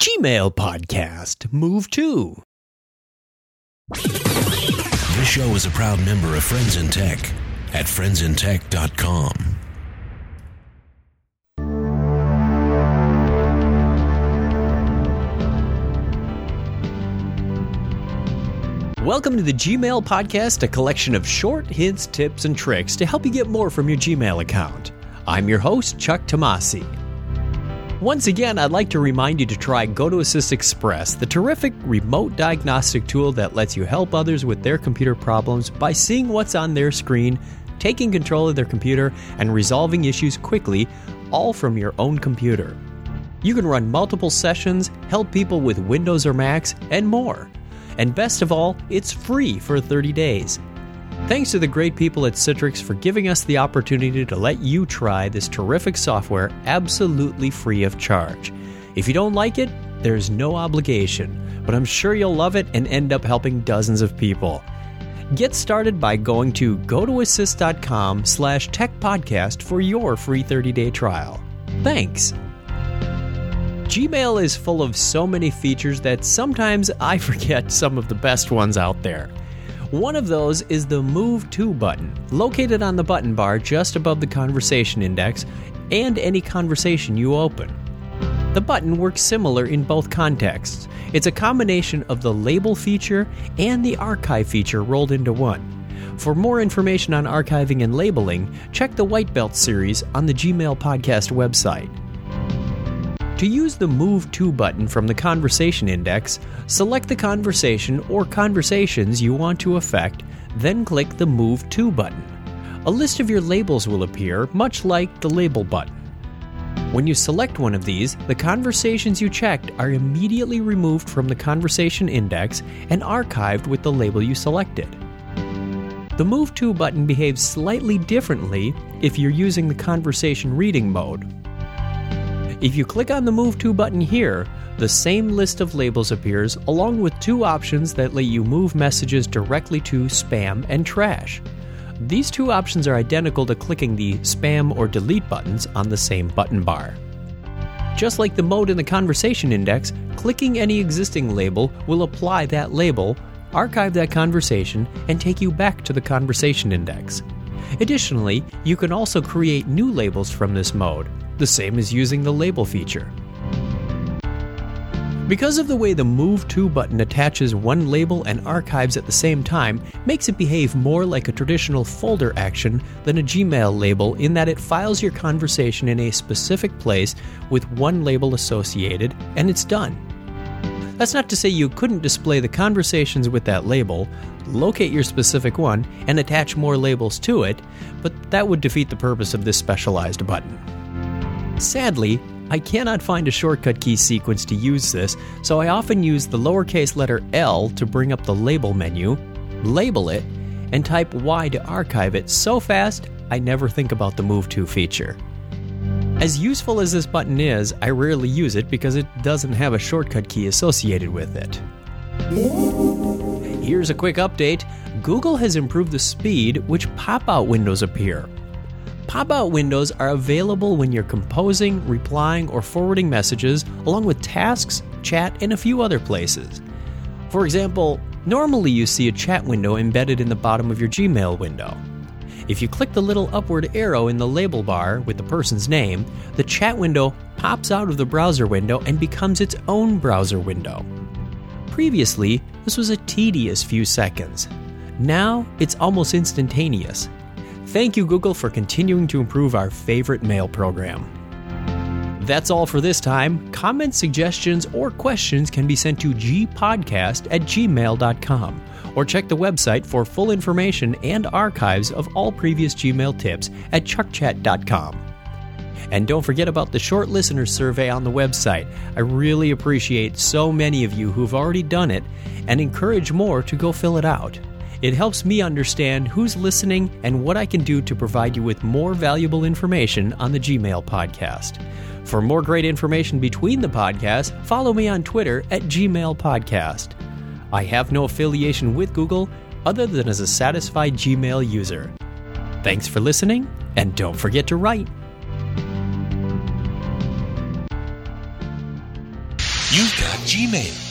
Gmail podcast. Move to. This show is a proud member of Friends in Tech at friendsintech.com. Welcome to the Gmail podcast, a collection of short hints, tips, and tricks to help you get more from your Gmail account. I'm your host, Chuck Tomasi. Once again, I'd like to remind you to try GoToAssist Express, the terrific remote diagnostic tool that lets you help others with their computer problems by seeing what's on their screen, taking control of their computer, and resolving issues quickly, all from your own computer. You can run multiple sessions, help people with Windows or Macs, and more. And best of all, it's free for 30 days. Thanks to the great people at Citrix for giving us the opportunity to let you try this terrific software absolutely free of charge. If you don't like it, there's no obligation, but I'm sure you'll love it and end up helping dozens of people. Get started by going to gotoassist.com slash techpodcast for your free 30-day trial. Thanks! Gmail is full of so many features that sometimes I forget some of the best ones out there. One of those is the Move To button, located on the button bar just above the conversation index and any conversation you open. The button works similar in both contexts. It's a combination of the label feature and the archive feature rolled into one. For more information on archiving and labeling, check the White Belt series on the Gmail Podcast website. To use the Move To button from the Conversation Index, select the conversation or conversations you want to affect, then click the Move To button. A list of your labels will appear, much like the Label button. When you select one of these, the conversations you checked are immediately removed from the Conversation Index and archived with the label you selected. The Move To button behaves slightly differently if you're using the Conversation Reading mode. If you click on the Move To button here, the same list of labels appears along with two options that let you move messages directly to spam and trash. These two options are identical to clicking the spam or delete buttons on the same button bar. Just like the mode in the conversation index, clicking any existing label will apply that label, archive that conversation, and take you back to the conversation index. Additionally, you can also create new labels from this mode, the same as using the label feature. Because of the way the Move To button attaches one label and archives at the same time, makes it behave more like a traditional folder action than a Gmail label in that it files your conversation in a specific place with one label associated, and it's done. That's not to say you couldn't display the conversations with that label, locate your specific one, and attach more labels to it, but that would defeat the purpose of this specialized button. Sadly, I cannot find a shortcut key sequence to use this, so I often use the lowercase letter L to bring up the label menu, label it, and type Y to archive it so fast I never think about the Move To feature. As useful as this button is, I rarely use it because it doesn't have a shortcut key associated with it. Here's a quick update Google has improved the speed which pop out windows appear. Pop out windows are available when you're composing, replying, or forwarding messages, along with tasks, chat, and a few other places. For example, normally you see a chat window embedded in the bottom of your Gmail window. If you click the little upward arrow in the label bar with the person's name, the chat window pops out of the browser window and becomes its own browser window. Previously, this was a tedious few seconds. Now, it's almost instantaneous. Thank you, Google, for continuing to improve our favorite mail program. That's all for this time. Comments, suggestions, or questions can be sent to gpodcast at gmail.com or check the website for full information and archives of all previous Gmail tips at chuckchat.com. And don't forget about the short listener survey on the website. I really appreciate so many of you who've already done it and encourage more to go fill it out. It helps me understand who's listening and what I can do to provide you with more valuable information on the Gmail podcast. For more great information between the podcasts, follow me on Twitter at Gmail Podcast. I have no affiliation with Google other than as a satisfied Gmail user. Thanks for listening, and don't forget to write. You've got Gmail.